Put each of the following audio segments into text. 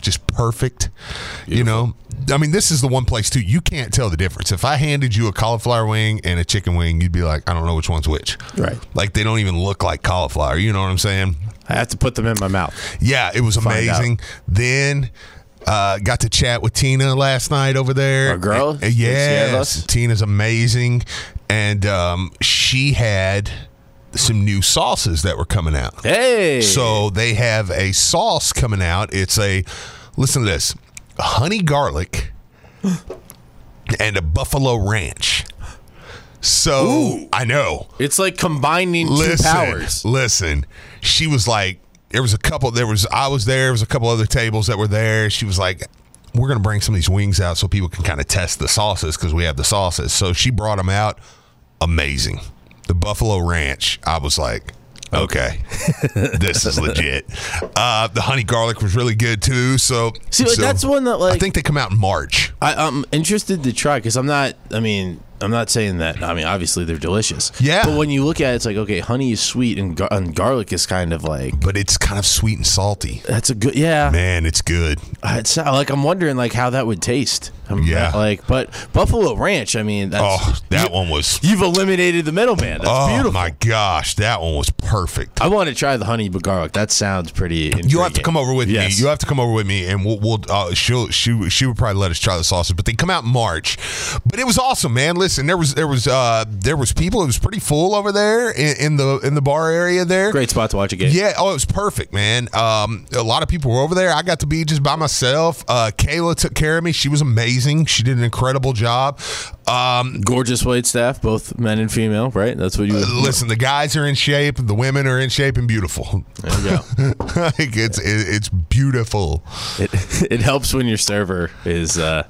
just perfect. You know, I mean, this is the one place too. You can't tell the difference. If I handed you a cauliflower wing and a chicken wing, you'd be like, I don't know which one's which. Right. Like they don't even look like cauliflower. You know what I'm saying? I have to put them in my mouth. Yeah, it was amazing. Then uh, got to chat with Tina last night over there. Our girl? Yes, Tina's amazing, and um, she had some new sauces that were coming out. Hey. So they have a sauce coming out. It's a listen to this: honey garlic and a buffalo ranch. So I know. it's like combining two powers. listen. She was like, there was a couple. There was I was there. There was a couple other tables that were there. She was like, we're gonna bring some of these wings out so people can kind of test the sauces because we have the sauces. So she brought them out. Amazing. The buffalo ranch. I was like. Okay, this is legit. Uh, the honey garlic was really good too. So, See, like, so that's one that, like- I think they come out in March. I, I'm interested to try because I'm not. I mean, I'm not saying that. I mean, obviously they're delicious. Yeah. But when you look at it, it's like okay, honey is sweet and, gar- and garlic is kind of like But it's kind of sweet and salty. that's a good. Yeah. Man, it's good. It's like I'm wondering like how that would taste. I'm Yeah. Like, but Buffalo Ranch. I mean, that's, Oh, that you, one was. You've eliminated the middleman. That's beautiful. oh beautiful. my gosh, that one was perfect. I want to try the honey but garlic. That sounds pretty. You have to come over with Yes. me. You have to come over with me, and we'll. we'll uh, she'll she she would probably let us try the sauces, but they come out in March. But it was awesome, man. Listen, there was there was uh there was people. It was pretty full over there in, in the in the bar area there. Great spot to watch a game. Yeah, oh, it was perfect, man. Um, a lot of people were over there. I got to be just by myself. Uh, Kayla took care of me. She was amazing. She did an incredible job. Um, Gorgeous wait staff, both men and female. Right. That's what you. listen, the guys are in shape. The women are in shape and beautiful. There you go. like it's it, it's beautiful. it, it helps when your server is uh,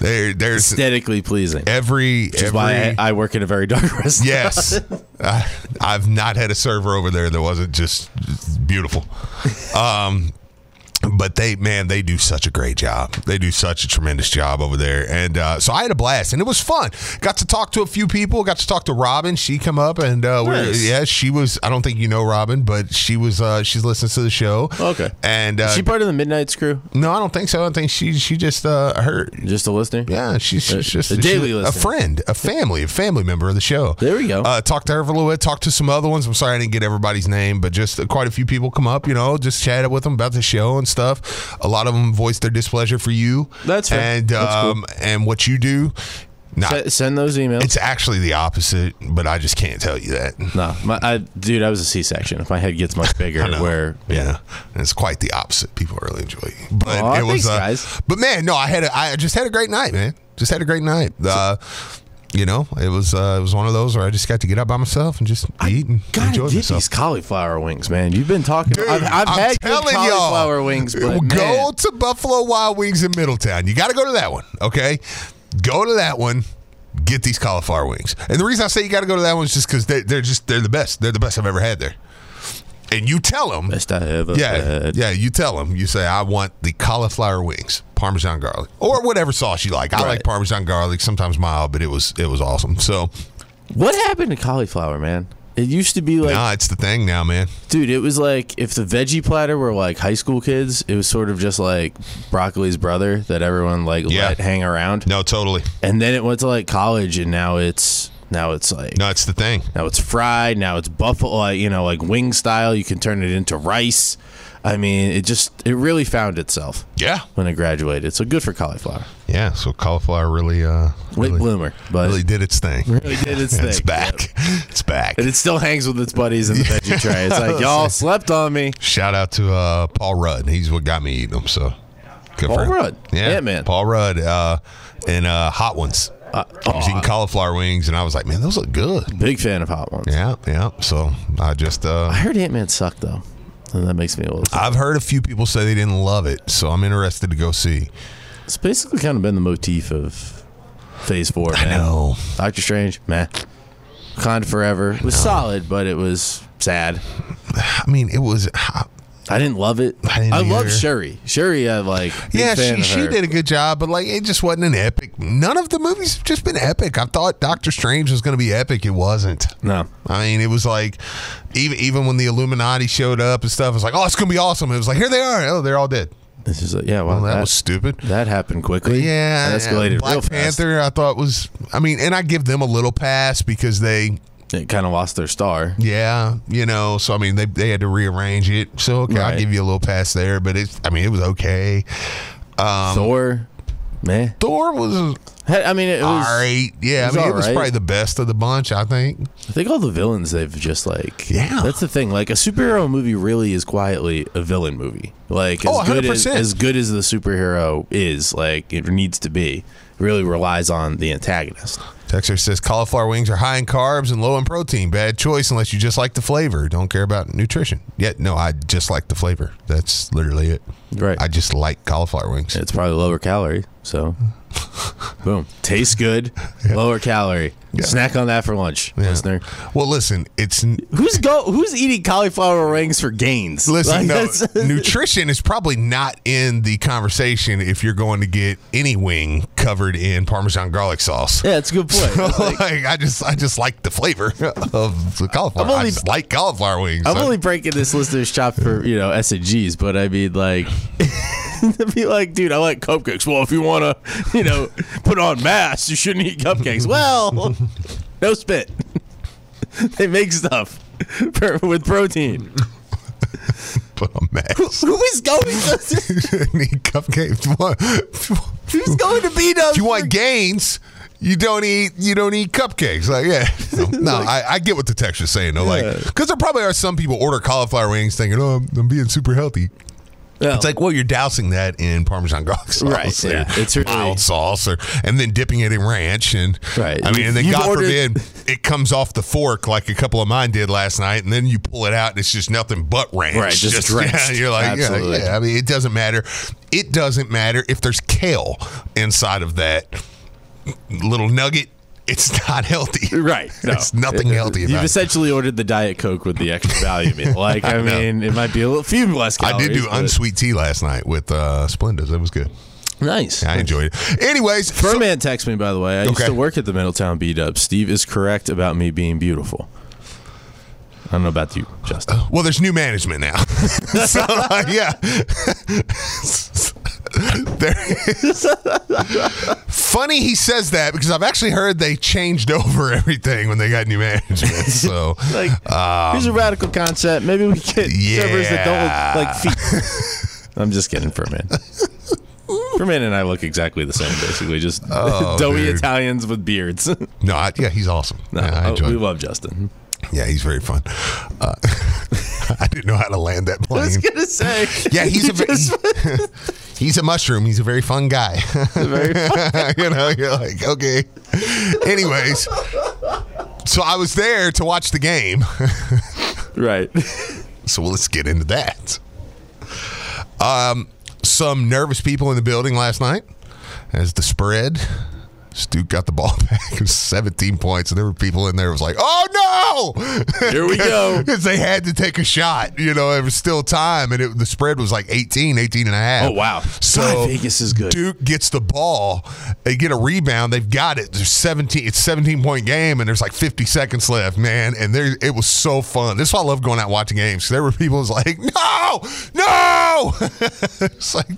There, there's aesthetically pleasing. every Which is every why I, I work in a very dark restaurant. yes. I, I've not had a server over there that wasn't just beautiful. Um, but they, man, they do such a great job. They do such a tremendous job over there, and uh, so I had a blast, and it was fun. Got to talk to a few people. Got to talk to Robin. She come up, and uh, we're, Nice. yeah, she was. I don't think you know Robin, but she was. Uh, she's listening to the show. Okay. and uh, Is she part of the Midnight's crew? no, I don't think so. I think she she just uh, her Just a listener? yeah, she's, she's just a daily she's a friend, a family, a family member of the show. There we go. Uh, talked to her for a little bit. Talked to some other ones. I'm sorry I didn't get everybody's name, but just uh, quite a few people come up. You know, just chatted with them about the show and stuff. A lot of them voice their displeasure for you. That's fair. and That's cool. um, and what you do. Not, S- send those emails. it's actually the opposite, but I just can't tell you that. no, my, I, dude, I was a C-section. If my head gets much bigger, where yeah, and it's quite the opposite. People really enjoy it, but Aw, it was. thanks, uh, guys. But man, no, I had a, I just had a great night, man. Just had a great night. Uh, you know, it was uh, it was one of those where I just got to get out by myself and just eat and gotta enjoy get myself. these cauliflower wings, man. You've been talking. Dude, I've, I've I'm had telling y'all, cauliflower wings, but go man, to Buffalo Wild Wings in Middletown. You got to go to that one, okay? Go to that one. Get these cauliflower wings. And the reason I say you got to go to that one is just because they, they're just they're the best. They're the best I've ever had there. And you tell them, best I ever yeah, had. yeah, you tell them. You say, I want the cauliflower wings, Parmesan garlic, or whatever sauce you like. I Right. like Parmesan garlic, sometimes mild, but it was it was awesome. So, What happened to cauliflower, man? It used to be like, nah, it's the thing now, man. dude, it was like if the veggie platter were like high school kids, it was sort of just like broccoli's brother that everyone like Yeah. let hang around. No, totally. And then it went to like college, and now it's Now it's like No, it's the thing. now it's fried. Now it's buffalo, you know, like wing style. You can turn it into rice. I mean, it just it really found itself Yeah. when it graduated. So good for cauliflower. Yeah. So cauliflower really, uh, Late really, bloomer, but really did its thing. really did its thing. It's thing. back. It's back. and it still hangs with its buddies in the veggie tray. It's like y'all slept on me. Shout out to uh, Paul Rudd. He's what got me eating them. So good Paul for him. Rudd? Yeah, Ant-Man. Paul Rudd. Uh, and uh, hot ones. Uh, I was eating cauliflower wings, and I was like, man, those look good. Big fan of hot ones. Yeah, yeah. So I just, uh, I heard Ant Man sucked though, and that makes me a little. I've heard a few people say they didn't love it, so I'm interested to go see. It's basically kind of been the motif of Phase Four. I know. Doctor Strange, meh. Wakanda Forever it was solid, but it was sad. I mean, it was. I didn't love it. I didn't love. Shuri. Shuri, I like. big Yeah, she, she did a good job, but like it just wasn't an epic. None of the movies have just been epic. I thought Doctor Strange was going to be epic. It wasn't. No, I mean, it was like even even when the Illuminati showed up and stuff, it was like, oh, it's gonna be awesome. It was like, here they are. Oh, they're all dead. just like yeah. Well, Well, that, that, was stupid. that happened quickly. Yeah, That escalated. Black real fast. Panther. I thought was. I mean, and I give them a little pass because they, It kind of lost their star. yeah, you know. So I mean, they they had to rearrange it. So okay, I'll give you a little pass there. But it's. I mean, it was okay. Um, Thor, man, Thor was I mean, it was. all right. Yeah, I mean, it was right. probably the best of the bunch. I think. I think all the villains they've just like Yeah. That's the thing. Like a superhero movie really is quietly a villain movie. Like as Oh, good as as good as the superhero is, like it needs to be, really relies on the antagonist. Texter says cauliflower wings are high in carbs and low in protein. Bad choice unless you just like the flavor. Don't care about nutrition. Yet, no, I just like the flavor. That's literally it. Right. I just like cauliflower wings. It's probably lower calorie, so boom. Tastes good, lower calorie. Snack on that for lunch, Yeah. listener. Well, listen, it's n- Who's go who's eating cauliflower wings for gains? listen. Like, no, nutrition is probably not in the conversation if you're going to get any wing covered in Parmesan garlic sauce. yeah, it's a good point. It's like- like, I just, I just like the flavor of the cauliflower. I'm only- I like cauliflower wings. I'm So- only breaking this listener's chop for you know S and G's, but I mean like, to be like, dude, I like cupcakes. Well, if you want to, you know, put on mass, you shouldn't eat cupcakes. Well, no spit. they make stuff for, with protein. put on mass. Who is going? To, Need cupcakes. What? who's going to beat up? if you want gains, you don't eat you don't eat cupcakes. Like yeah, no, no, I, I get what the text is saying though. Yeah. Like because there probably are some people order cauliflower wings thinking, oh, I'm, I'm being super healthy. Well, It's like, well, you're dousing that in Parmesan garlic sauce, Right, or yeah. It's really- mild sauce, or and then dipping it in ranch, and Right. I mean, and then You've God ordered- forbid it comes off the fork like a couple of mine did last night, and then you pull it out and it's just nothing but ranch. Right, just drenched. Yeah, you're like, yeah, yeah. I mean, it doesn't matter. It doesn't matter if there's kale inside of that little nugget. It's not healthy. Right. No. There's nothing healthy You've about it. essentially ordered the Diet Coke with the extra value meal. Like, I, I mean, it might be a little, few less calories. I did do unsweet tea last night with uh, Splendas. It was good. Nice. I enjoyed it. Anyways, so- Furman texted me, by the way. I used to work at the Middletown B Dub. Steve is correct about me being beautiful. I don't know about you, Justin. Well, there's new management now. so, uh, yeah. there is. Funny he says that because I've actually heard they changed over everything when they got new management. So, Like, um, here's a radical concept. Maybe we get servers that don't look like feet. I'm just kidding, Furman. Furman and I look exactly the same, basically. Just Oh, doughy dude. Italians with beards. no, no, I, yeah, he's awesome. yeah, I enjoy we love Justin. Yeah, he's very fun. Uh, I didn't know how to land that plane. I was gonna say. Yeah, he's a just- he's a mushroom. He's a very fun guy. very you know, you're like, okay. Anyways, so I was there to watch the game. right. So let's get into that. Um, some nervous people in the building last night as the spread. Stu got the ball back. It was 17 points, and there were people in there who was like, "Oh no!" Here we go. Because they had to take a shot. You know, it was still time, and it, the spread was like 18, 18 and a half. Oh wow. So God, Vegas is good. Duke gets the ball. They get a rebound. They've got it. There's 17. It's 17 point game, and there's like 50 seconds left, man. And there, it was so fun. This is why I love going out and watching games. There were people who was like, no, no. it's like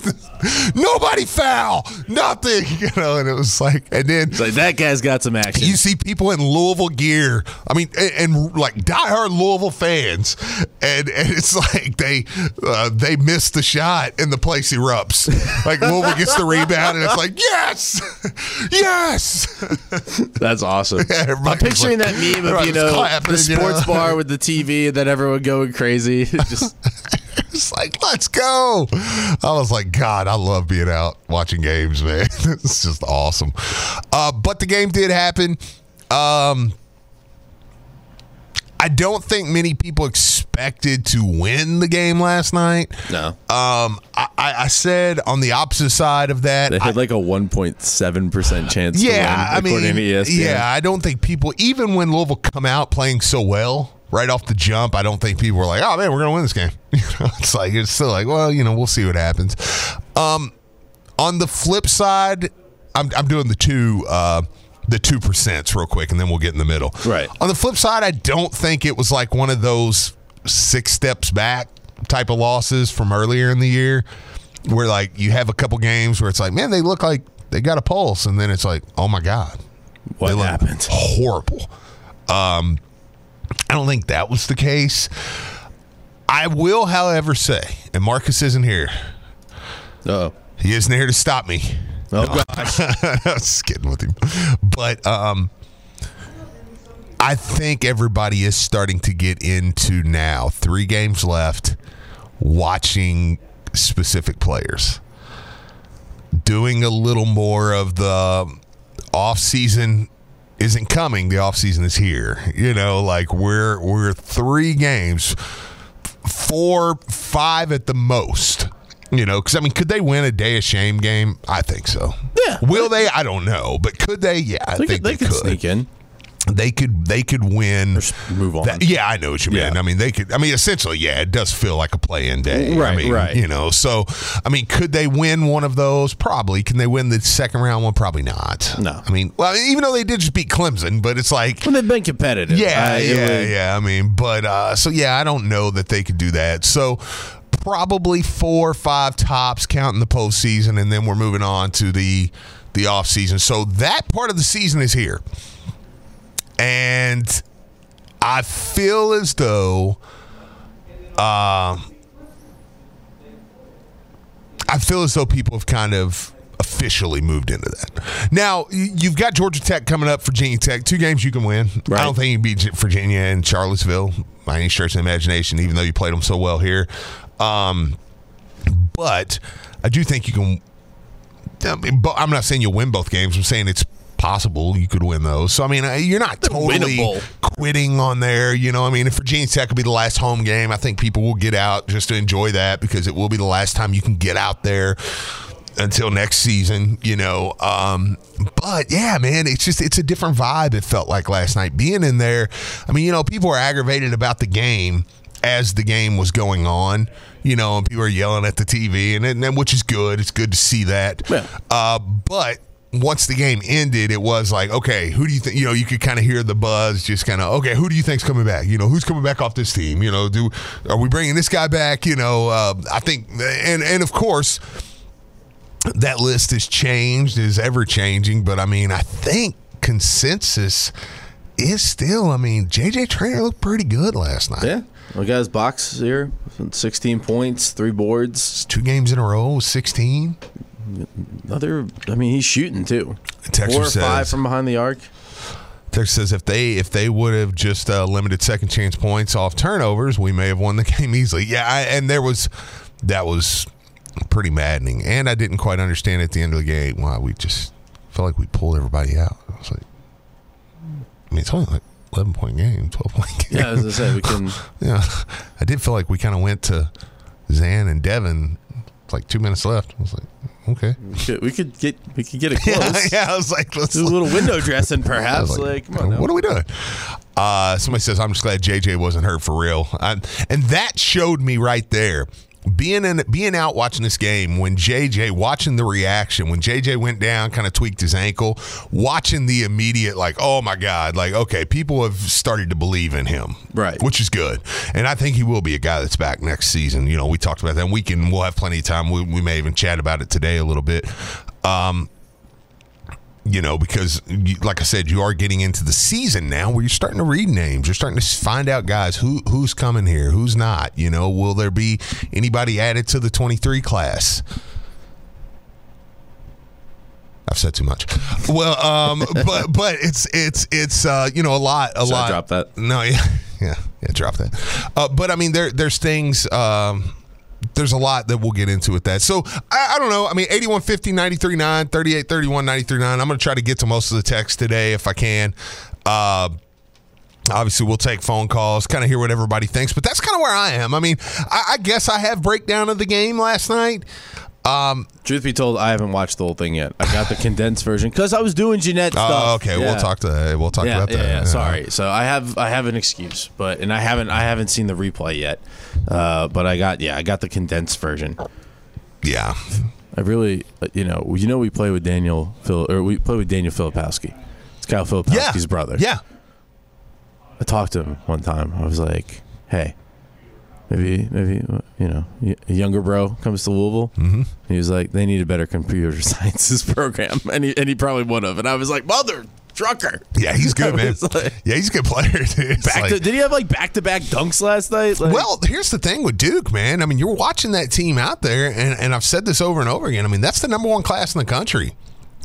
nobody foul, nothing. You know, and it was like, and and then It's like that guy's got some action. you see people in Louisville gear. I mean, and, and like diehard Louisville fans, and, and it's like they uh, they miss the shot and the place erupts. Like Louisville gets the rebound, and it's like yes, yes. That's awesome. I'm picturing like- that meme of you know clapping, the you know? sports bar with the TV and then everyone going crazy. Just It's like, let's go. I was like, God, I love being out watching games, man. it's just awesome. Uh, but the game did happen. Um, I don't think many people expected to win the game last night. no. Um, I, I I said on the opposite side of that, They I- had like a 1.7 percent chance. yeah, to I mean, according to ESPN. yeah, I don't think people, even when Louisville come out playing so well right off the jump, I don't think people were like, "Oh man, we're gonna win this game." You know, it's like it's still like, well, you know, we'll see what happens. Um, on the flip side, I'm I'm doing the two. Uh, the two percents real quick, and then we'll get in the middle. Right. On the flip side, I don't think it was like one of those six steps back type of losses from earlier in the year, where like you have a couple games where it's like, man, they look like they got a pulse, and then it's like, oh my god, What happened? Horrible. Um, I don't think that was the case. I will, however, say, and Marcus isn't here. Oh. He isn't here to stop me. Oh gosh. I was just kidding with him. But um, I think everybody is starting to get into now, three games left, watching specific players. Doing a little more of the off season isn't coming. The off season is here. You know, like we're we're three games, four, five at the most. You know, because I mean, could they win a day of shame game? I think so. Yeah. Will they? I don't know, but could they? Yeah, I They think could, they could could. sneak in. They could. They could win. Move on. That- yeah, I know what you mean. Yeah. I mean, they could. I mean, essentially, yeah, it does feel like a play-in day. I Right, mean, right. You know, so I mean, could they win one of those? Probably. Can they win the second round one? Probably not. No. I mean, well, even though they did just beat Clemson, but it's like. when they've been competitive. Yeah, I- yeah, would- yeah. I mean, but uh, so yeah, I don't know that they could do that. So probably four or five tops counting the postseason, and then we're moving on to the the off season. So that part of the season is here, and I feel as though. Uh, I feel as though people have kind of officially moved into that. Now, you've got Georgia Tech coming up, Virginia Tech, two games you can win. Right. I don't think you beat Virginia and Charlottesville by any stretch of imagination, even though you played them so well here. Um, but I do think you can. I mean, I'm not saying you'll win both games. I'm saying it's possible you could win those. So I mean, uh, you're not totally winnable. quitting on there. You know, I mean, if Virginia Tech could be the last home game, I think people will get out just to enjoy that because it will be the last time you can get out there until next season. You know, um, but yeah, man, it's just it's a different vibe. It felt like last night being in there. I mean, you know, people were aggravated about the game as the game was going on. You know, and people are yelling at the TV, and, and, and which is good. It's good to see that. Yeah. Uh, but once the game ended, it was like, okay, who do you think? You know, you could kind of hear the buzz, just kind of, okay, who do you think's coming back? You know, who's coming back off this team? You know, do are we bringing this guy back? You know, uh, I think, and and of course, that list has changed, is ever changing. But I mean, I think consensus is still. I mean, JJ Traynor looked pretty good last night. Yeah. We got his box here. 16 points, three boards. Two games in a row, sixteen. Another, I mean, he's shooting too. Texter Four or five from behind the arc. Tex says if they if they would have just uh, limited second chance points off turnovers, we may have won the game easily. Yeah, I, and there was that was pretty maddening, and I didn't quite understand at the end of the game why we just felt like we pulled everybody out. I was like, I mean, it's only like eleven point game, twelve point game. Yeah, as I said, we can. yeah. I did feel like we kind of went to Zan and Devin. Like two minutes left. I was like, okay. We could, we could get we could get it close. yeah. I was like, let's Do a little window dressing, perhaps. was Like, come on, now. what are we doing? Uh, somebody says, I'm just glad JJ wasn't hurt for real. I, and that showed me right there. Being in, being out watching this game when JJ watching the reaction when JJ went down, kind of tweaked his ankle, watching the immediate like, oh my god, like okay, people have started to believe in him, Right. Which is good, and I think he will be a guy that's back next season. You know, we talked about that. And we can, we'll have plenty of time. We, we may even chat about it today a little bit. Um, you know, because like I said, you are getting into the season now where you're starting to read names. You're starting to find out guys who who's coming here, who's not. You know, will there be anybody added to the 23 class? I've said too much. Well, um, but but it's it's it's uh, you know a lot a Should I lot. drop that? No, yeah, yeah, yeah. Drop that. Uh, but I mean, there there's things. Um, there's a lot that we'll get into with that. So I, I don't know. I mean, 8150 939 3831 939. I'm going to try to get to most of the text today if I can. Uh, Obviously, we'll take phone calls, kind of hear what everybody thinks, but that's kind of where I am. I mean, I, I guess I have breakdown of the game last night. Um, Truth be told, I haven't watched the whole thing yet. I got the condensed version because I was doing Jeanette stuff. oh, okay, Yeah. we'll talk to we'll talk yeah, about yeah, that. yeah, Sorry. So I have I have an excuse, but and I haven't I haven't seen the replay yet. Uh, but I got yeah I got the condensed version. Yeah, I really you know you know we play with Daniel Phil or we play with Daniel Filipowski. It's Kyle yeah, Filipowski's brother. Yeah, I talked to him one time. I was like, hey. Maybe, maybe you know, a younger bro comes to Louisville. Mm-hmm. He was like, they need a better computer sciences program, and he and he probably would have. And I was like, mother trucker. yeah, he's good, man. Like- yeah, he's a good player. dude. Back like- to, did he have like back to back dunks last night? Like, Well, here's the thing with Duke, man. I mean, you're watching that team out there, and, and I've said this over and over again. I mean, that's the number one class in the country.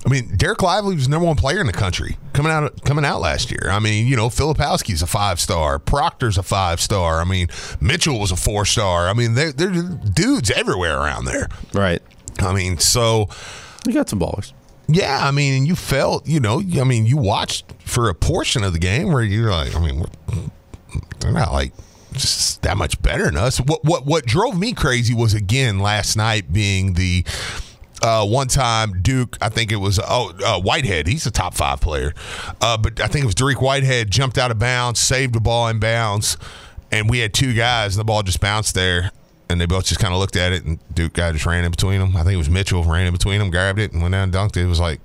I mean, Dereck Lively was number one player in the country coming out coming out last year. I mean, you know, Filipowski's a five star, Proctor's a five star. I mean, Mitchell was a four star. I mean, they're, they're dudes everywhere around there. right. I mean, so You got some ballers. yeah, I mean, you felt, you know, I mean, you watched for a portion of the game where you're like, I mean, they're not like just that much better than us. What what what drove me crazy was again last night being the uh, one time Duke, I think it was oh uh, Whitehead. He's a top five player, uh, but I think it was Dariq Whitehead jumped out of bounds, saved the ball in bounds, and we had two guys, and the ball just bounced there. And they both just kind of looked at it, and Duke guy just ran in between them. I think it was Mitchell ran in between them, grabbed it, and went down and dunked it. It was like,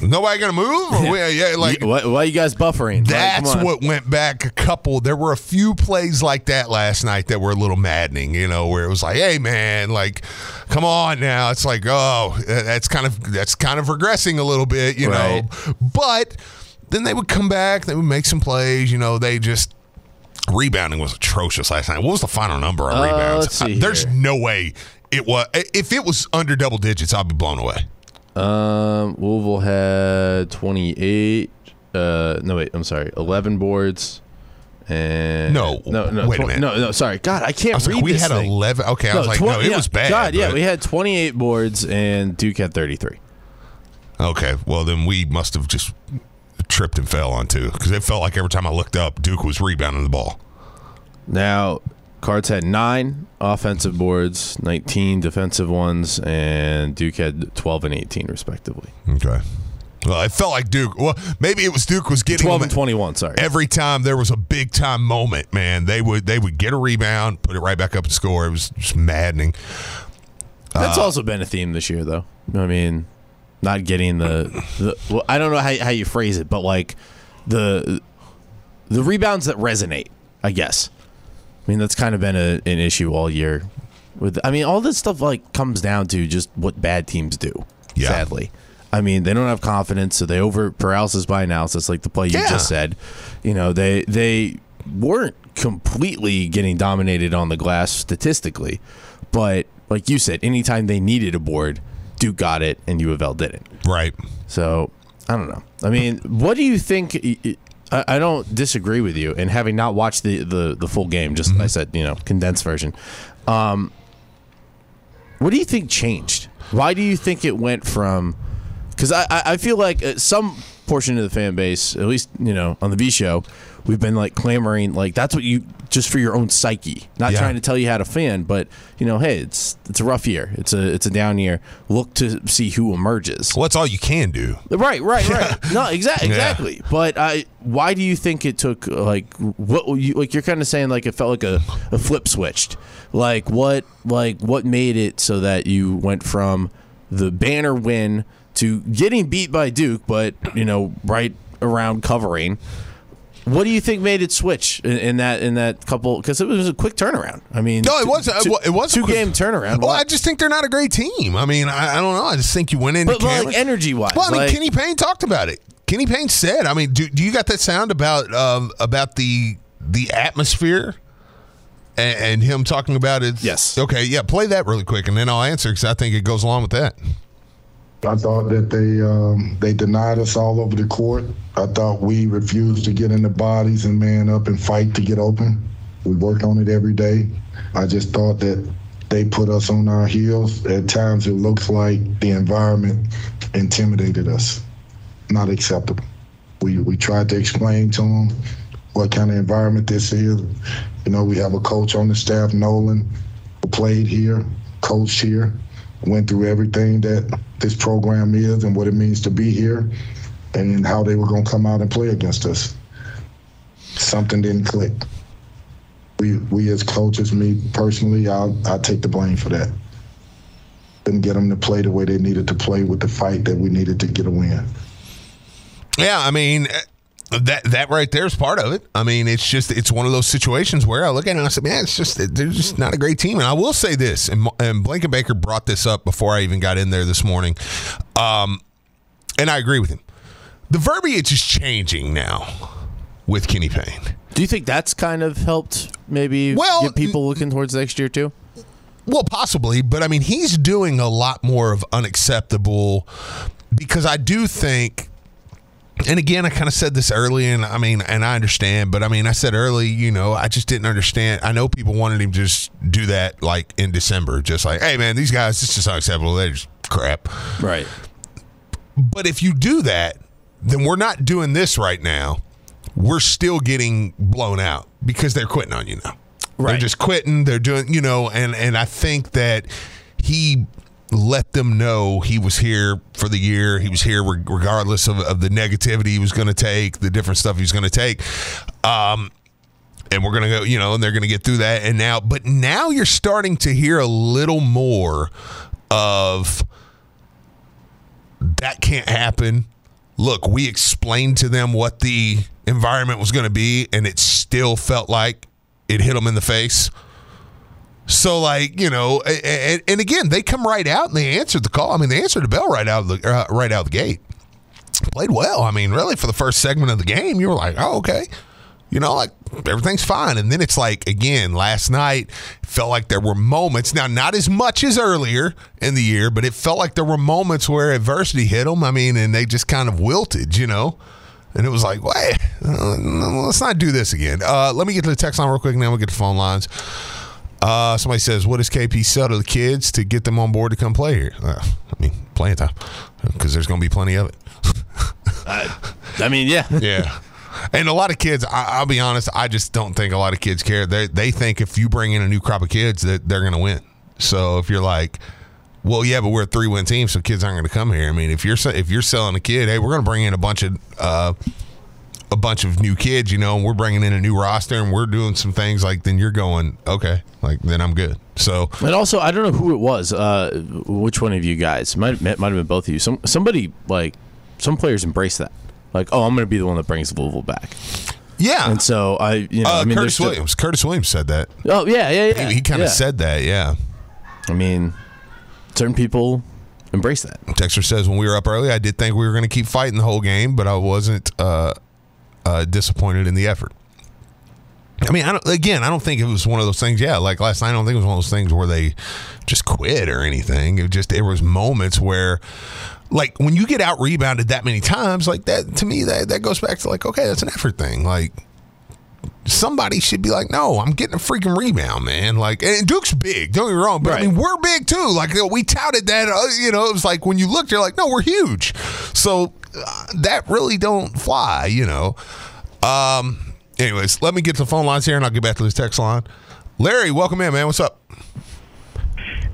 nobody gonna move? Or we, yeah, like You- why, why you guys buffering? That's on. what went back a couple. There were a few plays like that last night that were a little maddening, you know, where it was like, "Hey, man, like, come on now." It's like, oh, that's kind of that's kind of regressing a little bit, you Right. know. But then they would come back, they would make some plays, you know. They just rebounding was atrocious last night. What was the final number on Uh, rebounds? see There's no way it was. If it was under double digits, I'd be blown away. Um, Louisville had 28. Uh, no, wait, I'm sorry, 11 boards. And No, no, no, wait a minute. No, no, sorry, God, I can't I read like, we had thing. 11. Okay, I was like, no, it yeah, was bad. God, yeah, we had 28 boards and Duke had 33. Okay, well then we must have just tripped and fell on two because it felt like every time I looked up, Duke was rebounding the ball. Now, Cards had nine offensive boards, 19 defensive ones, and Duke had 12 and 18 respectively. Okay. Well, it felt like Duke. Well, maybe it was Duke was getting 12 and 21, sorry. every time there was a big time moment. Man, they would they would get a rebound, put it right back up and score. It was just maddening. That's Uh, also been a theme this year, though. I mean, not getting the, the well, I don't know how, how you phrase it, but like the the rebounds that resonate, I guess. I mean, that's kind of been a, an issue all year. With I mean, all this stuff like comes down to just what bad teams do. Yeah. Sadly, I mean, they don't have confidence, so they over paralysis by analysis, like the play you Yeah. just said. You know, they they weren't completely getting dominated on the glass statistically, but like you said, anytime they needed a board, Duke got it, and U of L didn't. Right. So I don't know. I mean, what do you think? I, I don't disagree with you. And having not watched the the, the full game, just I said, you know, condensed version. Um, what do you think changed? Why do you think it went from? Because I, I I feel like uh, some portion of the fan base, at least you know on the V show, we've been like clamoring like that's what you just for your own psyche, not Yeah. trying to tell you how to fan, but you know, hey, it's it's a rough year, it's a it's a down year. Look to see who emerges. Well, that's all you can do. Right, right, right. No, exactly, Yeah. exactly. But I, why do you think it took like what you like? You're kind of saying like it felt like a, a flip switched. Like what, like what made it so that you went from the banner win to getting beat by Duke, but you know, right around covering. What do you think made it switch in, in that in that couple? Because it was a quick turnaround. I mean, No, it was a- two, it was a two quick- game turnaround. Well, I just think they're not a great team. I mean, I, I don't know. I just think you went into but, but like energy wise, well, I mean, like, Kenny Payne talked about it. Kenny Payne said, I mean, do, do you got that sound about um, about the the atmosphere and, and him talking about it? Yes. Okay, yeah, play that really quick, and then I'll answer because I think it goes along with that. I thought that they um, they denied us all over the court. I thought we refused to get in the bodies and man up and fight to get open. We worked on it every day. I just thought that they put us on our heels. At times, it looks like the environment intimidated us. Not acceptable. We we tried to explain to them what kind of environment this is. You know, we have a coach on the staff, Nolan, who played here, coached here, went through everything that this program is and what it means to be here, and how they were going to come out and play against us. Something didn't click. We, we as coaches, me personally, I'll, I'll take the blame for that. Didn't get them to play the way they needed to play with the fight that we needed to get a win. Yeah, I mean that that right there is part of it. I mean, it's just it's one of those situations where I look at it and I said, man, it's just they're just not a great team. And I will say this, and, and Blankenbaker brought this up before I even got in there this morning, um, and I agree with him. The verbiage is changing now with Kenny Payne. do you think that's kind of helped maybe Well, get people looking towards next year too? Well, possibly, but I mean, he's doing a lot more of unacceptable because I do think. And again, I kind of said this early, and I mean, and I understand, but I mean, I said early, you know, I just didn't understand. I know people wanted him to just do that like in December, just like, hey, man, these guys, it's just unacceptable. They're just crap. Right. But if you do that, then we're not doing this right now. We're still getting blown out because they're quitting on you now. They're just quitting. They're doing, you know, and and I think that he let them know he was here for the year. He was here reg- regardless of, of the negativity he was going to take, the different stuff he was going to take. Um, and we're going to go, you know, and they're going to get through that. And now, but now you're starting to hear a little more of that can't happen. Look, we explained to them what the environment was going to be, and it still felt like it hit them in the face. So, like you know, and, and again, they come right out and they answered the call. I mean, they answered the bell right out of the uh, right out of the gate. Played well. I mean, really, for the first segment of the game, you were like, oh, okay. You know, like everything's fine. And then it's like, again, last night felt like there were moments. Now, not as much as earlier in the year, but it felt like there were moments where adversity hit them. I mean, and they just kind of wilted, you know? And it was like, wait, uh, let's not do this again. Uh, let me get to the text line real quick, and then we'll get to phone lines. Uh, somebody says, what does KP sell to the kids to get them on board to come play here? Uh, I mean, playing time, because there's going to be plenty of it. I mean, yeah. Yeah. And a lot of kids, I, I'll be honest, I just don't think a lot of kids care. They they think if you bring in a new crop of kids that they're going to win. So if you're like, well, yeah, but we're a three win team, so kids aren't going to come here. I mean, if you're if you're selling a kid, hey, we're going to bring in a bunch of uh, a bunch of new kids, you know, and we're bringing in a new roster and we're doing some things like, then you're going, okay, like then I'm good. So And also, I don't know who it was. Uh, which one of you guys? Might might have been both of you. Some somebody like some players embrace that. Like, oh, I'm going to be the one that brings Louisville back. yeah, And so I, you know, uh, I mean, Curtis there's still- Williams. Curtis Williams said that. Oh yeah, yeah, yeah. He, he kind of yeah. said that. Yeah. I mean, certain people embrace that. Texter says when we were up early, I did think we were going to keep fighting the whole game, but I wasn't uh, uh, disappointed in the effort. I mean, I don't, again, I don't think it was one of those things. Yeah, like last night, I don't think it was one of those things where they just quit or anything. It just there was moments where, like, when you get out rebounded that many times, like that to me, that that goes back to like, okay, that's an effort thing. Like, somebody should be like, no, I'm getting a freaking rebound, man. Like, and Duke's big. Don't get me wrong, but I mean, we're big too. Like, you know, we touted that. Uh, you know, it was like when you looked, you're like, no, we're huge. So uh, that really don't fly. You know. Um. Anyways, let me get to the phone lines here, and I'll get back to this text line. Larry, welcome in, man. What's up?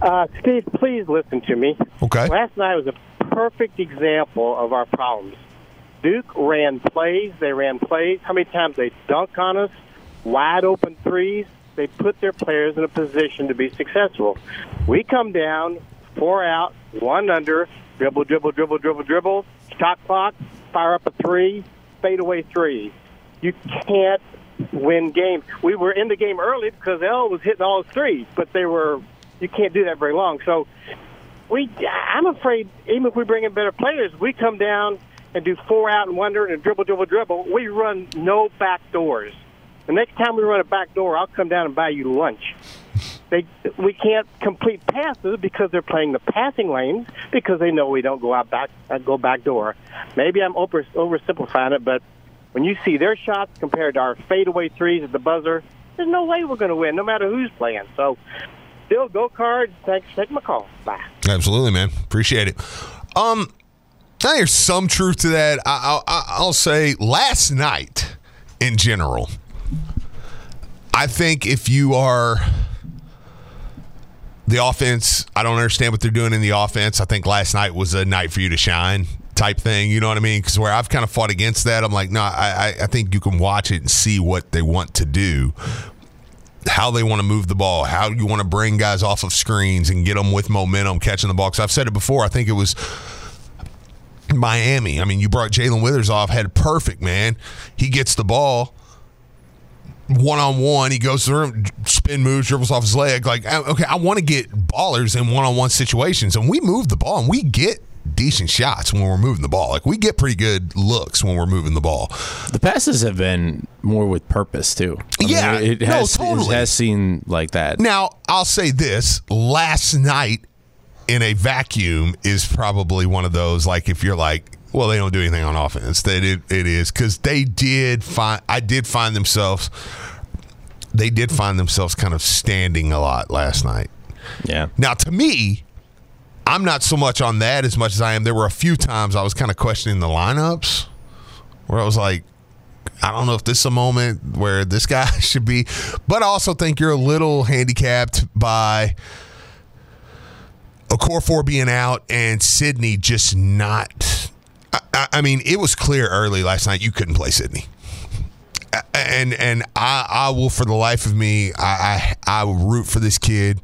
Uh, Steve, please listen to me. Okay. Last night was a perfect example of our problems. Duke ran plays. They ran plays. How many times they dunk on us? Wide open threes. They put their players in a position to be successful. We come down, four out, one under, dribble, dribble, dribble, dribble, dribble, shot clock, fire up a three, fade away three. you can't win games. We were in the game early because El was hitting all his threes, but they were you can't do that very long. So we, I'm afraid, even if we bring in better players, we come down and do four out and wonder and dribble, dribble, dribble. We run no back doors. The next time we run a back door, I'll come down and buy you lunch. They, we can't complete passes because they're playing the passing lanes because they know we don't go out back, uh, go back door. Maybe I'm over oversimplifying it, but when you see their shots compared to our fadeaway threes at the buzzer, there's no way we're going to win, no matter who's playing. So, still go cards. Thanks for taking my call. Bye. Absolutely, man. Appreciate it. Um, now there's some truth to that. I, I, I'll say last night, in general, I think if you are the offense, I don't understand what they're doing in the offense. I think last night was a night for you to shine type thing. You know what I mean? Because where I've kind of fought against that, I'm like, no, I, I think you can watch it and see what they want to do, how they want to move the ball, how you want to bring guys off of screens and get them with momentum catching the ball. Because I've said it before. I think it was. Miami. I mean, you brought Jalen Withers off, had perfect, man. He gets the ball one on one. He goes through, spin moves, dribbles off his leg. Like, okay, I want to get ballers in one on one situations, and we move the ball and we get decent shots when we're moving the ball. Like, we get pretty good looks when we're moving the ball. The passes have been more with purpose too. I mean, Yeah, it no, has totally. it has seemed like that. Now, I'll say this last night in a vacuum is probably one of those, like, if you're like, well, they don't do anything on offense. That it, it is because they did find. I did find themselves. They did find themselves kind of standing a lot last night. Yeah. Now, to me, I'm not so much on that as much as I am. There were a few times I was kind of questioning the lineups where I was like, I don't know if this is a moment where this guy should be, but I also think you're a little handicapped by four being out and Sydney just not. I, I- mean, it was clear early last night you couldn't play Sydney and and I, I will for the life of me I, I I root for this kid.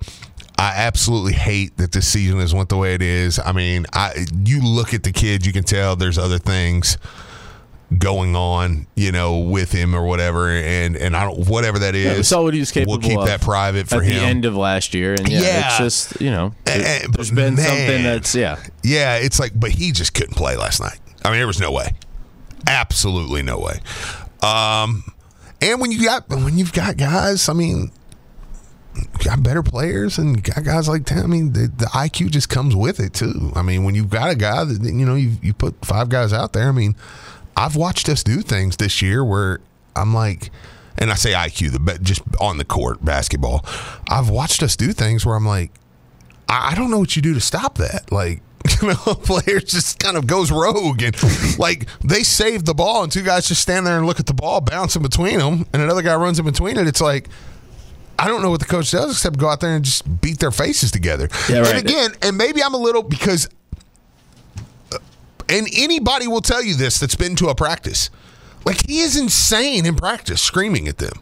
I absolutely hate that this season has went the way it is. I mean, I you look at the kid, you can tell there's other things going on, you know, with him or whatever, and and I don't whatever that is. Yeah, we saw what he was capable We'll keep of that private for at him. the end of last year, and yeah, Yeah. it's just you know, there's been man. something that's yeah. Yeah, it's like, but he just couldn't play last night. I mean, there was no way, absolutely no way. Um, and when you got when you've got guys, I mean, got better players and got guys like that. I mean, the, the IQ just comes with it too. I mean, when you've got a guy that you know you you put five guys out there. I mean, I've watched us do things this year where I'm like. And I say IQ, the but just on the court basketball. I've watched us do things where I'm like, I I don't know what you do to stop that. Like, you know, a player just kind of goes rogue and like they save the ball and two guys just stand there and look at the ball bouncing between them and another guy runs in between it. It's like, I don't know what the coach does except go out there and just beat their faces together. Yeah, right. And again, and maybe I'm a little because, and anybody will tell you this that's been to a practice. Like he is insane in practice, screaming at them.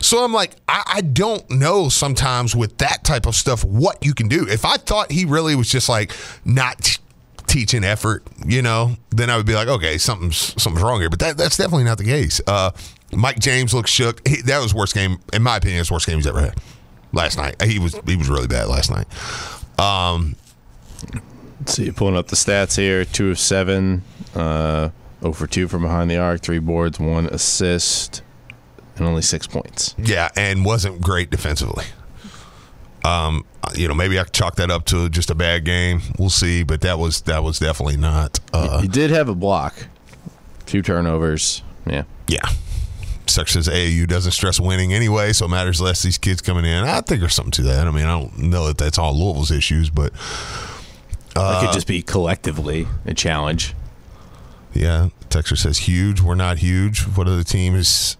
So I'm like, I, I don't know sometimes with that type of stuff what you can do. If I thought he really was just like not t- teaching effort, you know, then I would be like, okay, something's something's wrong here. But that, that's definitely not the case. Uh, Mike James looked shook. He, that was worst game, in my opinion, it's worst game he's ever had last night. He was he was really bad last night. Um, Let's see, pulling up the stats here: two of seven, uh, 0 for two from behind the arc, three boards, one assist, and only six points. Yeah, and wasn't great defensively. Um, you know, maybe I chalk that up to just a bad game. We'll see, but that was that was definitely not. Uh, he did have a block, two turnovers. Yeah, yeah. Such as AAU doesn't stress winning anyway, so it matters less these kids coming in. I think there's something to that. I mean, I don't know that that's all Louisville's issues, but that could uh, just be collectively a challenge. yeah, Texas says huge. We're not huge. What other team is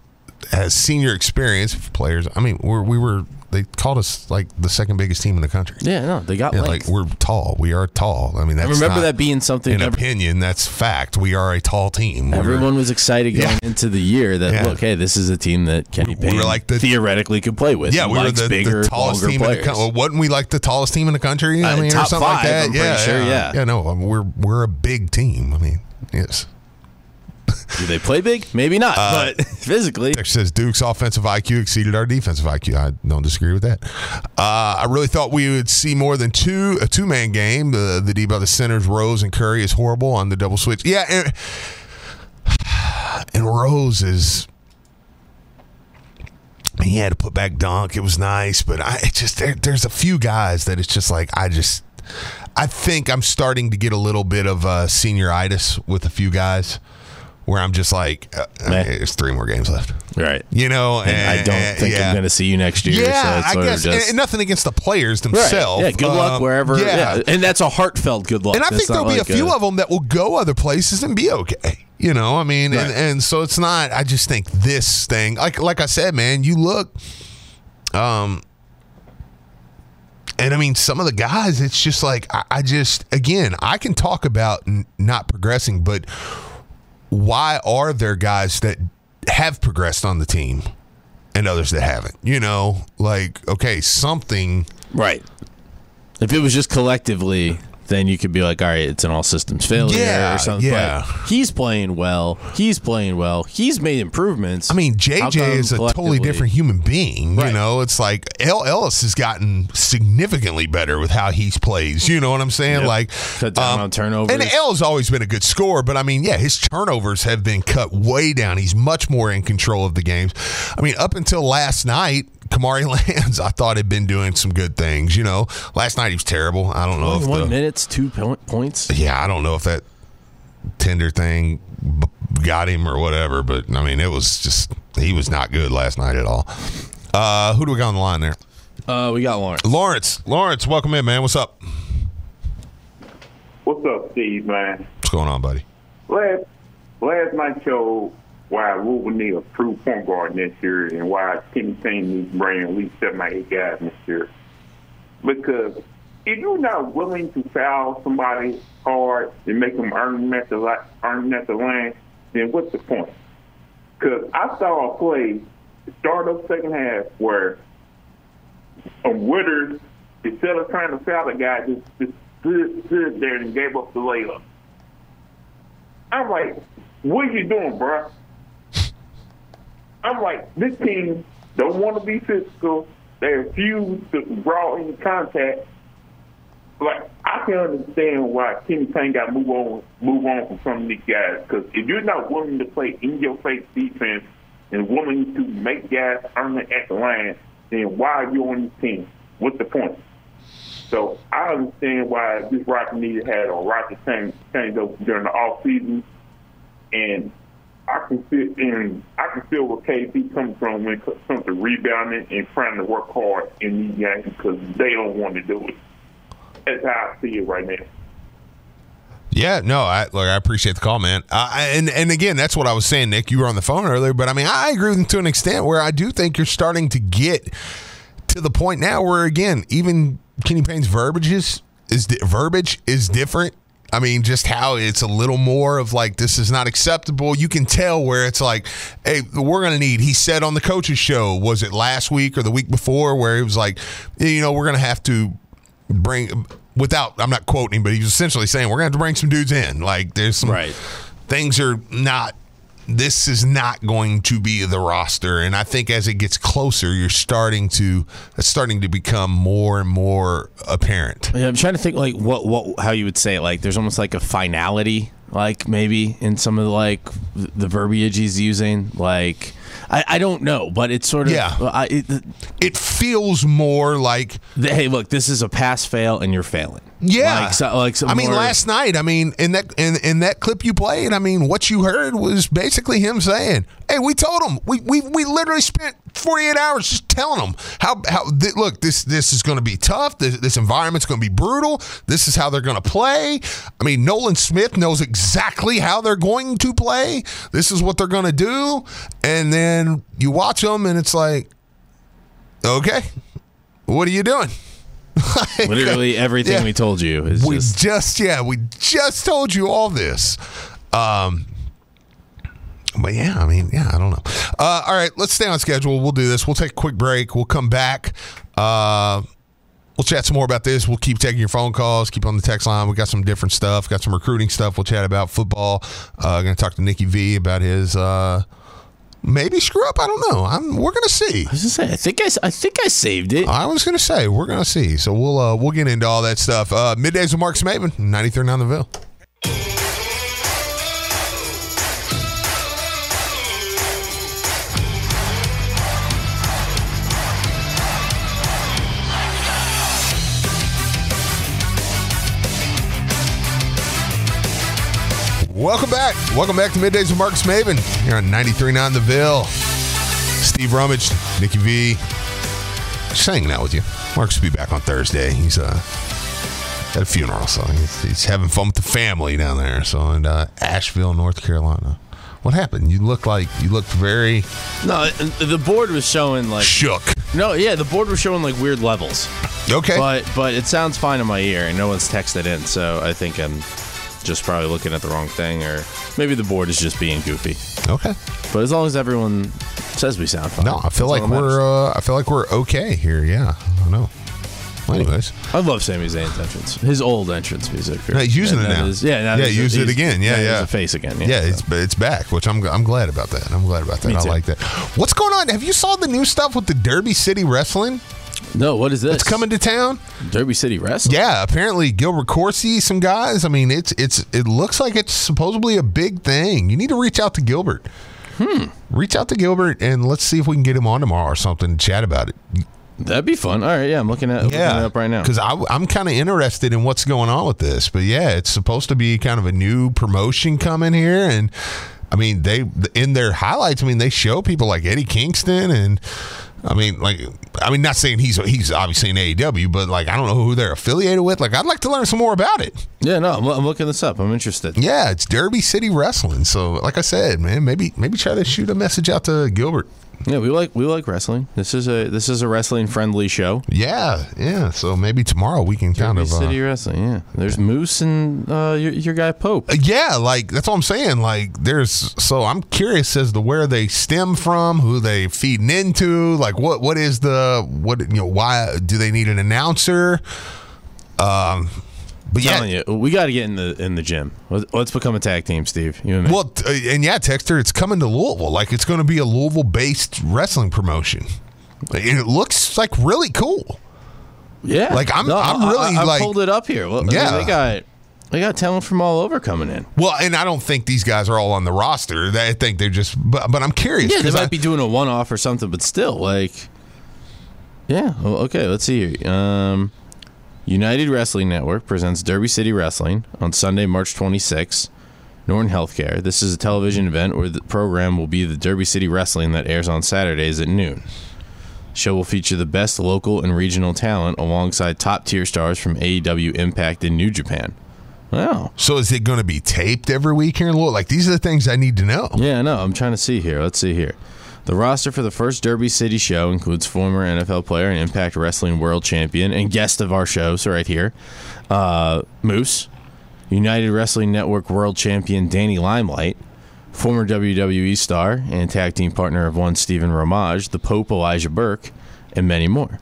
has senior experience players? I mean, we're, we were they called us like the second biggest team in the country. Yeah, no, they got Yeah, like we're tall. We are tall. I mean, I remember that being something. an ev- opinion. That's fact. We are a tall team. We're- Everyone was excited going Yeah. into the year that Yeah. look, hey, this is a team that Kenny We- we Payne were like the- theoretically could play with. Yeah, we were the, bigger, the tallest team in the country. Wasn't we like the tallest team in the country? I Uh, mean, or top something like five, that. I'm yeah, sure, yeah. yeah. no, I mean, we're we're a big team. I mean, yes. Do they play big? Maybe not, Uh, but physically. It says Duke's offensive IQ exceeded our defensive IQ. I don't disagree with that. Uh, I really thought we would see more than two a two man game. The the D by the centers Rose and Curry is horrible on the double switch. Yeah, and, and Rose is. He had to put back dunk. It was nice, but I it just there, there's a few guys that it's just like I just I think I'm starting to get a little bit of uh, senioritis with a few guys where I'm just like, uh, there's three more games left. Right. You know, And I don't and- think yeah. I'm going to see you next year. Yeah, so it's I guess, and, just, and nothing against the players Right. themselves. Yeah, good luck Um, wherever. Yeah, Yeah. and that's a heartfelt good luck. and I think there'll be like a few of them that will go other places and be okay. You know, I mean, and, and so it's not. I just think this thing, like like I said, man, you look, um, and I mean, some of the guys, it's just like I, I just again, I can talk about n- not progressing, but why are there guys that have progressed on the team and others that haven't? You know, like okay, something. Right. If it was just collectively, then you could be like, all right, it's an all systems failure Yeah, or something. yeah. But he's playing well. He's playing well. He's made improvements. I mean, JJ is a totally different human being. You know, it's like El Ellis has gotten significantly better with how he plays. You know what I'm saying? Yep. Like Cut down um, on turnovers. And El's always been a good scorer, but I mean, yeah, his turnovers have been cut way down. He's much more in control of the games. I mean, up until last night. Kamari Lands, I thought had been doing some good things. You know, last night he was terrible. I don't know if One the, minutes, two points. yeah, I don't know if that tender thing got him or whatever, but I mean, it was just he was not good last night at all. Uh, who do we got on the line there? Uh, we got Lawrence. Lawrence. Lawrence, welcome in, man. What's up? What's up, Steve, man? What's going on, buddy? Last last night showed why we will need a true point guard next year and why Kenny Payne needs to bring at least seven eight guys next year. Because if you're not willing to foul somebody hard and make them earn them at the earn them at the line, then what's the point? Because I saw a play start of second half where um, a Withers, instead of trying to foul the guy, just, just stood, stood there and gave up the layup. I'm like, what are you doing, bruh? I'm like, this team don't want to be physical. They refuse to draw any contact. Like, I can understand why Kenny Payne got move on, move on from some of these guys. Because if you're not willing to play in your face defense and willing to make guys earn it at the line, then why are you on this team? What's the point? So I understand why this roster needed had a roster change change up during the off season, and I can feel and I can feel where KP comes from when it comes to rebounding and trying to work hard in these games because they don't want to do it. That's how I see it right now. Yeah, no, I look, I appreciate the call, man. Uh, and and again, that's what I was saying, Nick. You were on the phone earlier, but I mean, I agree with you to an extent where I do think you're starting to get to the point now where again, even Kenny Payne's verbiage is, is verbiage is different. I mean, just how it's a little more of like this is not acceptable. You can tell where it's like, hey, we're going to need. He said on the coaches show, was it last week or the week before, where he was like, you know, we're going to have to bring without I'm not quoting him, but he was essentially saying we're gonna have to bring some dudes in. Like there's some Right. things are not this is not going to be the roster. And I think as it gets closer, you're starting to it's starting to become more and more apparent. Yeah, I'm trying to think like what what how you would say it. Like there's almost like a finality, like maybe in some of the like the verbiage he's using. Like I, I don't know, but it's sort of Yeah. I, it, It feels more like hey, look, this is a pass fail, and you're failing. Yeah, like, so, like some I mean, more- last night, I mean, in that in, in that clip you played, I mean, what you heard was basically him saying, "Hey, we told him we we, we literally spent 48 hours just telling them how how th- look this this is going to be tough. This, this environment's going to be brutal. This is how they're going to play. I mean, Nolan Smith knows exactly how they're going to play. This is what they're going to do, and then you watch them, and it's like, okay, what are you doing?" Like, literally everything Yeah. we told you is we just just yeah we just told you all this um but yeah i mean yeah i don't know uh all right let's stay on schedule we'll do this we'll take a quick break we'll come back uh we'll chat some more about this. We'll keep taking your phone calls. Keep on the text line. We got some different stuff. Got some recruiting stuff. We'll chat about football. Uh, going to talk to Nikki V about his uh, maybe screw up. I don't know. I'm, we're going to see. I was just say, I think I, I think I saved it. I was going to say we're going to see. So we'll uh, we'll get into all that stuff. Uh, Middays with Marcus Maven, 93 on the Ville. Welcome back. Welcome back to Middays with Marcus Maven here on 93.9 The Ville. Steve Rummage, Nikki V. Just hanging out with you. Marcus will be back on Thursday. He's uh, at a funeral, so he's, he's having fun with the family down there. So in uh, Asheville, North Carolina. What happened? You look like you looked very No, the board was showing like shook. no, yeah, the board was showing like weird levels. Okay. But but it sounds fine in my ear, and no one's texted in, so I think I'm just probably looking at the wrong thing, or maybe the board is just being goofy. okay. But as long as everyone says we sound fine, No, I feel like all that matters. we're uh, I feel like we're okay here. Yeah, I know. Well, anyways, I love Sami Zayn's entrance, his old entrance music. No, he's using And it now. is- yeah, now Yeah, he's- use it again. Yeah, yeah. a face again. Yeah, yeah, so. it's it's back, which I'm I'm glad about that. I'm glad about that. Me I too. like that. What's going on? Have you saw the new stuff with the Derby City Wrestling? No. What is this? It's coming to town. Derby City Wrestling. Yeah, apparently Gilbert Corsey, some guys. I mean, it's it's it looks like it's supposedly a big thing. You need to reach out to Gilbert. Hmm. Reach out to Gilbert and let's see if we can get him on tomorrow or something and chat about it. That'd be fun. All right, yeah, I'm looking at looking it up right now. Because I'm kind of interested in what's going on with this. But yeah, it's supposed to be kind of a new promotion coming here. And I mean, they, in their highlights, I mean, they show people like Eddie Kingston and. I mean, like, I mean, not saying he's he's obviously in AEW, but like, I don't know who they're affiliated with. Like, I'd like to learn some more about it. Yeah, no, I'm, I'm looking this up. I'm interested. Yeah, it's Derby City Wrestling. So, like I said, man, maybe maybe try to shoot a message out to Gilbert. Yeah, we like we like wrestling. This is a this is a wrestling friendly show. Yeah, yeah. So maybe tomorrow we can kind Derby of uh, City Wrestling. Yeah, there's Moose and uh, your, your guy Pope. Yeah, like that's what I'm saying. Like there's so I'm curious as to where they stem from, who they feeding into, like what what is the what you know why do they need an announcer? Um, but yeah, you, we got to get in the in the gym. Let's, become a tag team, Steve. You and me. well, uh, and yeah, Texter, it's coming to Louisville. Like it's going to be a Louisville based wrestling promotion. And it looks like really cool. yeah, like, I'm- No, I'm really, I, I like- pulled it up here. Well, I mean, Yeah. they got they got talent from all over coming in. Well, and I don't think these guys are all on the roster. I think they're just, but, but I'm curious. Yeah, they might I- be doing a one off or something, but still, like, yeah. Well, okay, let's see here. Um, United Wrestling Network presents Derby City Wrestling on Sunday, March 26th. Norton Healthcare. This is a television event where the program will be the Derby City Wrestling that airs on Saturdays at noon. Show will feature the best local and regional talent alongside top tier stars from AEW Impact and New Japan. Wow. So is it going to be taped every week here in Louisville? Like these are the things I need to know. Yeah, I know. I'm trying to see here. Let's see here. The roster for the first Derby City show includes former NFL player and Impact Wrestling World Champion and guest of our show, so right here, uh, Moose, United Wrestling Network World Champion Danny Limelight, former WWE star and tag team partner of one Stephen Rummage, the Pope Elijah Burke, and many more.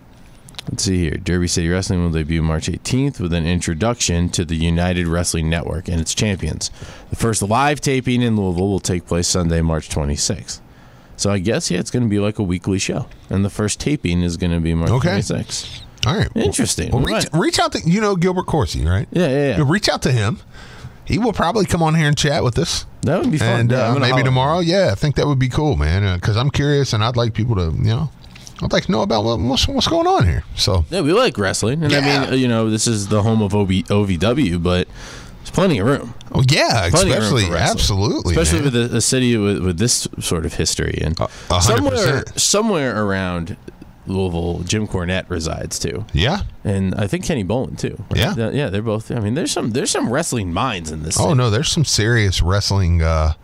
Let's see here. Derby City Wrestling will debut March 18th with an introduction to the United Wrestling Network and its champions. The first live taping in Louisville will take place Sunday, March 26th. So I guess, yeah, it's going to be like a weekly show. And the first taping is going to be March Okay. 26th. All right. Interesting. Well, reach, reach out to you know Gilbert Corsey, right? Yeah, yeah, yeah. You reach out to him. He will probably come on here and chat with us. That would be fun. And Yeah, uh, maybe holler. tomorrow. Yeah, I think that would be cool, man. Because I'm curious, and I'd like people to, you know, I'd like to know about what's what's going on here. So Yeah, we like wrestling. And I mean, uh, you know, this is the home of OB, OVW, but there's plenty of room. oh, yeah, Plenty especially absolutely, especially man. with a, a city with, with this sort of history and hundred somewhere somewhere around Louisville, Jim Cornette resides too, yeah. and I think Kenny Bolin too. right? Yeah. Yeah, they're both. I mean, there's some there's some wrestling minds in this. Oh city. no, there's some serious wrestling uh,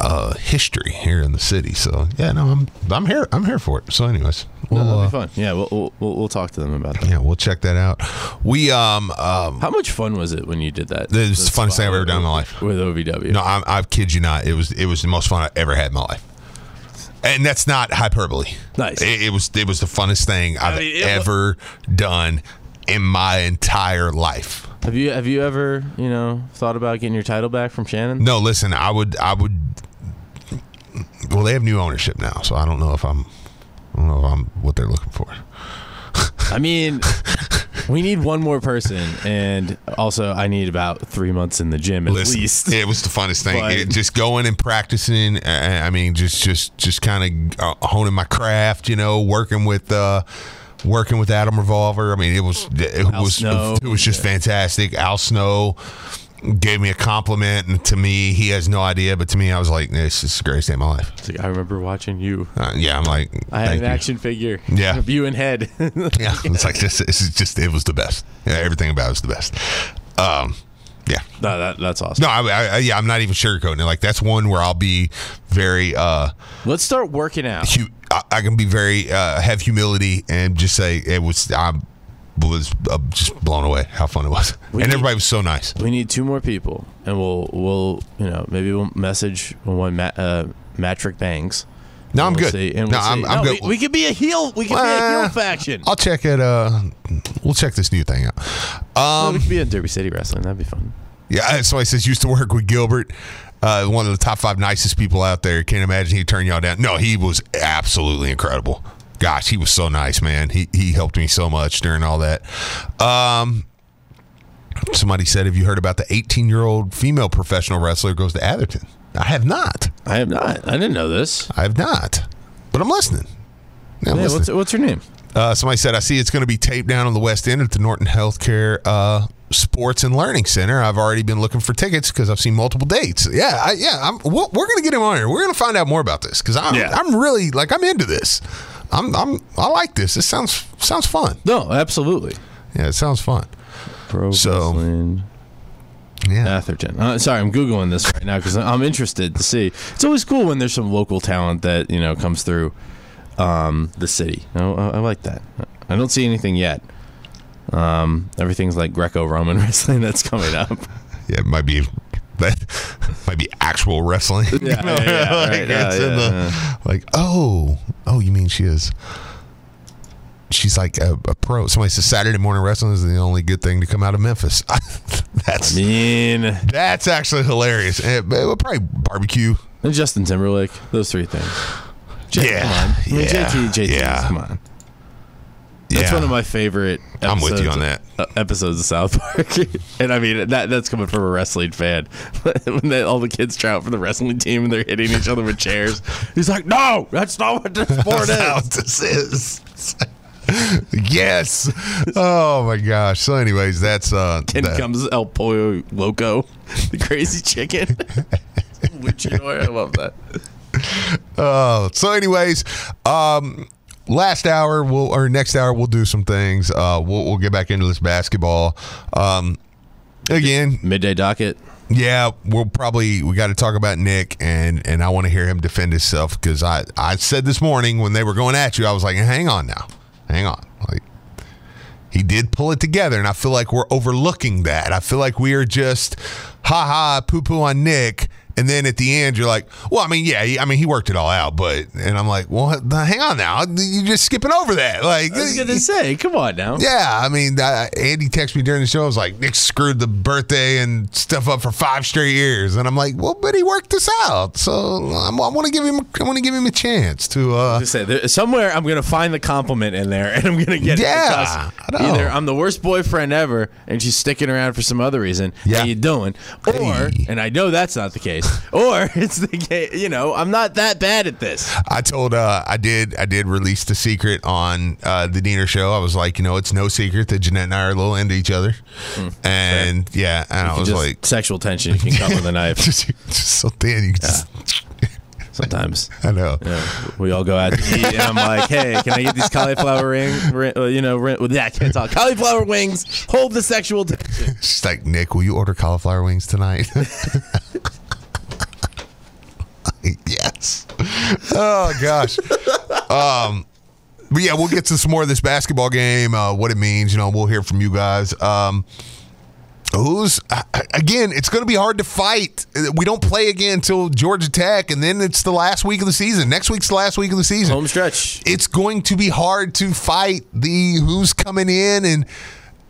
uh, history here in the city. So yeah, no, I'm I'm here. I'm here for it. So, anyways, we'll, that'll uh, be fun. Yeah, we'll, we'll we'll we'll talk to them about that. yeah, we'll check that out. We um um. How much fun was it when you did that? It was the funnest thing I've ever done in my life. with OVW. No, I, I kid you not. It was it was the most fun I ever had in my life. and that's not hyperbole. Nice. It, it was it was the funnest thing I've mean, it wa- ever done in my entire life. Have you have you ever you know thought about getting your title back from Shannon? No, listen, I would I would. Well, they have new ownership now, so I don't know if I'm. I don't know if I'm what they're looking for. I mean, we need one more person, and also I need about three months in the gym at Listen, least. it was the funnest thing. But- It- just going and practicing. I mean, just just just kind of uh, honing my craft. You know, working with. Uh, Working with Adam Revolver, I mean, it was it Al was Snow. it was just fantastic. Al Snow gave me a compliment, and to me, he has no idea, but to me, I was like, "This is the greatest day of my life." I remember watching you. Uh, yeah, I'm like, I had an you. action figure. Yeah. of you and head. Yeah, it's like this. This is just it was the best. Yeah, everything about it was the best. Um, yeah. no, that, that's awesome. No, I, I, yeah, I'm not even sugarcoating it. Like that's one where I'll be very. uh Let's start working out. hu- I, I can be very uh have humility and just say it was. I was uh, just blown away how fun it was, We and need- everybody was so nice. We need two more people, and we'll we'll you know maybe we'll message one ma- uh, Matrick Bangs. No, I'm We'll good. see, and no, we'll I'm. I'm No, good. We, we could be a heel. We could be a heel faction. I'll check it. Uh, we'll check this new thing out. Well, Um, we could be in Derby City wrestling. That'd be fun. Yeah, somebody says used to work with Gilbert, uh, one of the top five nicest people out there. Can't imagine he'd turn y'all down. No, he was absolutely incredible. Gosh, he was so nice, man. He he helped me so much during all that. Um, somebody said, "Have you heard about the 18 year old female professional wrestler goes to Atherton?" I have not. I have not. I didn't know this. I have not. But I'm listening. Yeah, I'm Yeah, listening. what's what's her name? Uh, somebody said, I see it's going to be taped down on the West End at the Norton Healthcare uh, Sports and Learning Center. I've already been looking for tickets because I've seen multiple dates. Yeah, I, yeah, I'm, we're, we're going to get him on here. We're going to find out more about this because I'm, Yeah. I'm really like I'm into this. I'm, I'm I like this. This sounds sounds fun. No, absolutely. Yeah, it sounds fun. Pro So- Wrestling Yeah, Atherton. Uh, sorry, I'm googling this right now because I'm interested to see. It's always cool when there's some local talent that you know comes through um, the city. I, I, I like that. I don't see anything yet. Um, everything's like Greco-Roman wrestling that's coming up. yeah, it might be that might be actual wrestling. Yeah, yeah, yeah, like, right, it's yeah, the- yeah, like oh oh, you mean she is. She's like a, a pro. Somebody says Saturday morning wrestling is the only good thing to come out of Memphis. That's I mean, That's actually hilarious. Eh, but probably barbecue. and Justin Timberlake. Those three things. J- Yeah, come on. I mean, yeah, JT, JT, yeah. come on. That's Yeah. one of my favorite. I'm with you on that. uh, episodes of South Park, and I mean that that's coming from a wrestling fan. when they, all the kids try out for the wrestling team and they're hitting each other with chairs, he's like, "No, that's not what this sport That's how is." this is. Yes. Oh my gosh. So, anyways, that's uh. And that- comes El Pollo Loco, the crazy chicken. I love that. Oh, so anyways, um, last hour we'll or next hour we'll do some things. Uh, we'll we'll get back into this basketball. Um, again, Midday docket. yeah, we'll probably we got to talk about Nick and and I want to hear him defend himself because I I said this morning when they were going at you, I was like, hang on now, hang on, like. He did pull it together, and I feel like we're overlooking that. I feel like we are just ha ha poo poo on Nick, and then at the end you're like, well, I mean, yeah, he- I mean he worked it all out, but and I'm like, well, hang on now, you're just skipping over that. Like, I was gonna say, come on now. yeah, I mean, uh, Andy texted me during the show. I was like, Nick screwed the birthday and stuff up for five straight years, and I'm like, well, but he worked this out, so I'm, I want to give him, I want to give him a chance to. Uh, Just say there, somewhere I'm gonna find the compliment in there, and I'm gonna get Yeah, it Yeah. Either I'm the worst boyfriend ever, and she's sticking around for some other reason. Yeah. How you doing? Or, Hey. and I know that's not the case. Or it's the. You know, I'm not that bad at this. I told, uh, I did, I did release the secret on uh, the Diener show. I was like, you know, it's no secret that Jeanette and I are a little into each other, and yeah, and I was just like, sexual tension. You can cut with a knife. just, just so thin, you can just, Sometimes. I know. You know, we all go out to eat, and I'm like, "Hey, can I get these cauliflower ring uh, you know, ring, well, yeah, I can't talk. Cauliflower wings. Hold the sexual tension." She's like, Nick, will you order cauliflower wings tonight? yes. Oh gosh. Um, but yeah, we'll get to some more of this basketball game, uh, what it means. You know, we'll hear from you guys. Um, Who's again? It's going to be hard to fight. We don't play again until Georgia Tech, and then it's the last week of the season. Next week's the last week of the season. Home stretch. It's going to be hard to fight the who's coming in and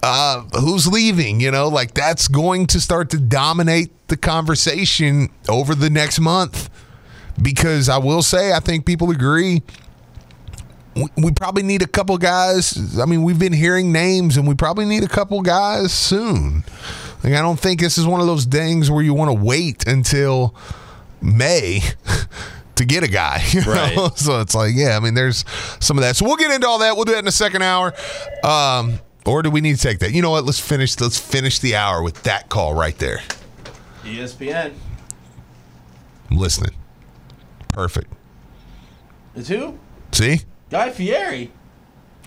uh, who's leaving. You know, like that's going to start to dominate the conversation over the next month. Because I will say, I think people agree we, we probably need a couple guys. I mean, we've been hearing names, and we probably need a couple guys soon. Like, I don't think this is one of those things where you want to wait until May to get a guy. you know? Right. So it's like, yeah, I mean, there's some of that. So we'll get into all that. We'll do that in the second hour. Um, or do we need to take that? You know what? Let's finish. Let's finish the hour with that call right there. ESPN. I'm listening. Perfect. It's who? See, Guy Fieri.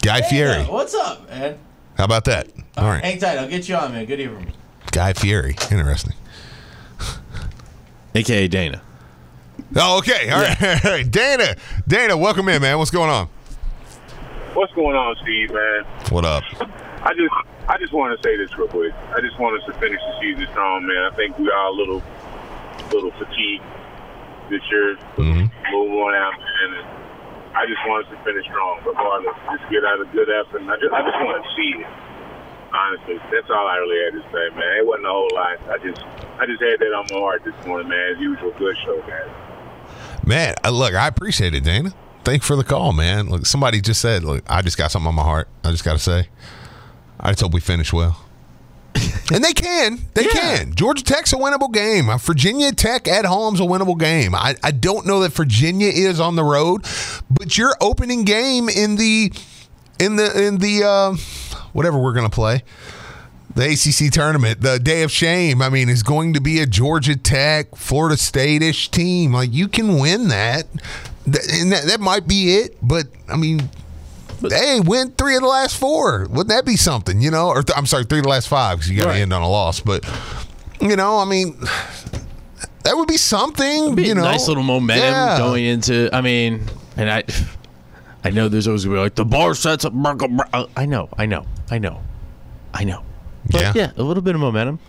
Guy Fieri. Yeah, what's up, man? How about that? All right. Hang tight. I'll get you on, man. Good evening. From me. Guy Fieri. Interesting. AKA Dana. Oh, okay. All right. All right. Dana. Dana, welcome in, man. What's going on? What's going on, Steve, man? What up? I just I just want to say this real quick. I just want us to finish the season strong, man. I think we are a little little fatigued this year. Mhm. Move on out, man. And I just want us to finish strong, regardless. Just get out a good effort. And I just I just want to see it. Honestly, that's all I really had to say, man. It wasn't a whole lot. I just I just had that on my heart this morning, man. As usual, good show, guys. Man, uh, look, I appreciate it, Dana. Thanks for the call, man. Look, somebody just said, look, I just got something on my heart. I just got to say, I just hope we finish well. and they can. They can. Georgia Tech's a winnable game. Virginia Tech at home's a winnable game. I, I don't know that Virginia is on the road, but your opening game in the in the in the uh, whatever we're gonna play. The ACC tournament, the day of shame, I mean, is going to be a Georgia Tech, Florida State ish team. Like, you can win that. And that, that might be it. But, I mean, hey, win three of the last four. Wouldn't that be something, you know? Or, th- I'm sorry, three of the last five because you got to Right. end on a loss. But, you know, I mean, that would be something, Be you know? nice little momentum Yeah. going into. I mean, and I, I know there's always gonna be like the bar sets up. I know, I know, I know, I know. But Yeah. yeah, a little bit of momentum.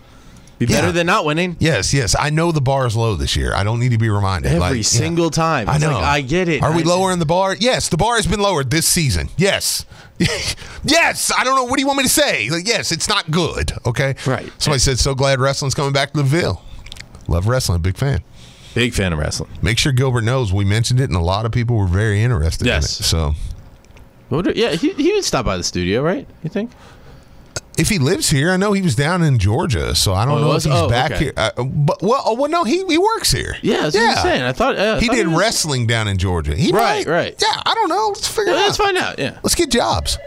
Be better Yeah. than not winning Yes, yes. I know the bar is low this year. I don't need to be reminded. every Like, yeah. single time. I know. like, I get it. Are we I- lowering the bar? Yes, the bar has been lowered this season. Yes. yes. I don't know. What do you want me to say? Like, yes, it's not good. Okay. Right. Somebody said, so glad wrestling's coming back to the Ville. Love wrestling. Big fan. Big fan of wrestling. Make sure Gilbert knows we mentioned it, and a lot of people were very interested Yes. in it. So Yeah, he, he would stop by the studio, right? You think? If he lives here, I know he was down in Georgia, so I don't Oh, know if he's oh, back okay. here. Uh, but well, oh, well, no, he he works here. Yeah, that's what I'm saying. I thought uh, I he thought did was- wrestling down in Georgia. He Right, might- right. Yeah, I don't know. Let's figure Yeah, it out. let's find out. Yeah, Let's get jobs.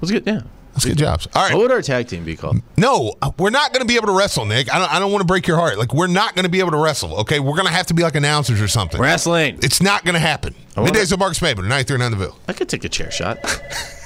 let's get yeah. Let's get jobs. All right. What would our tag team be called? No, we're not going to be able to wrestle, Nick. I don't, I don't want to break your heart. Like, we're not going to be able to wrestle, okay? We're going to have to be like announcers or something. Wrestling. It's not going to happen. Middays with Marcus Maven, 93 in Ville. I could take a chair shot.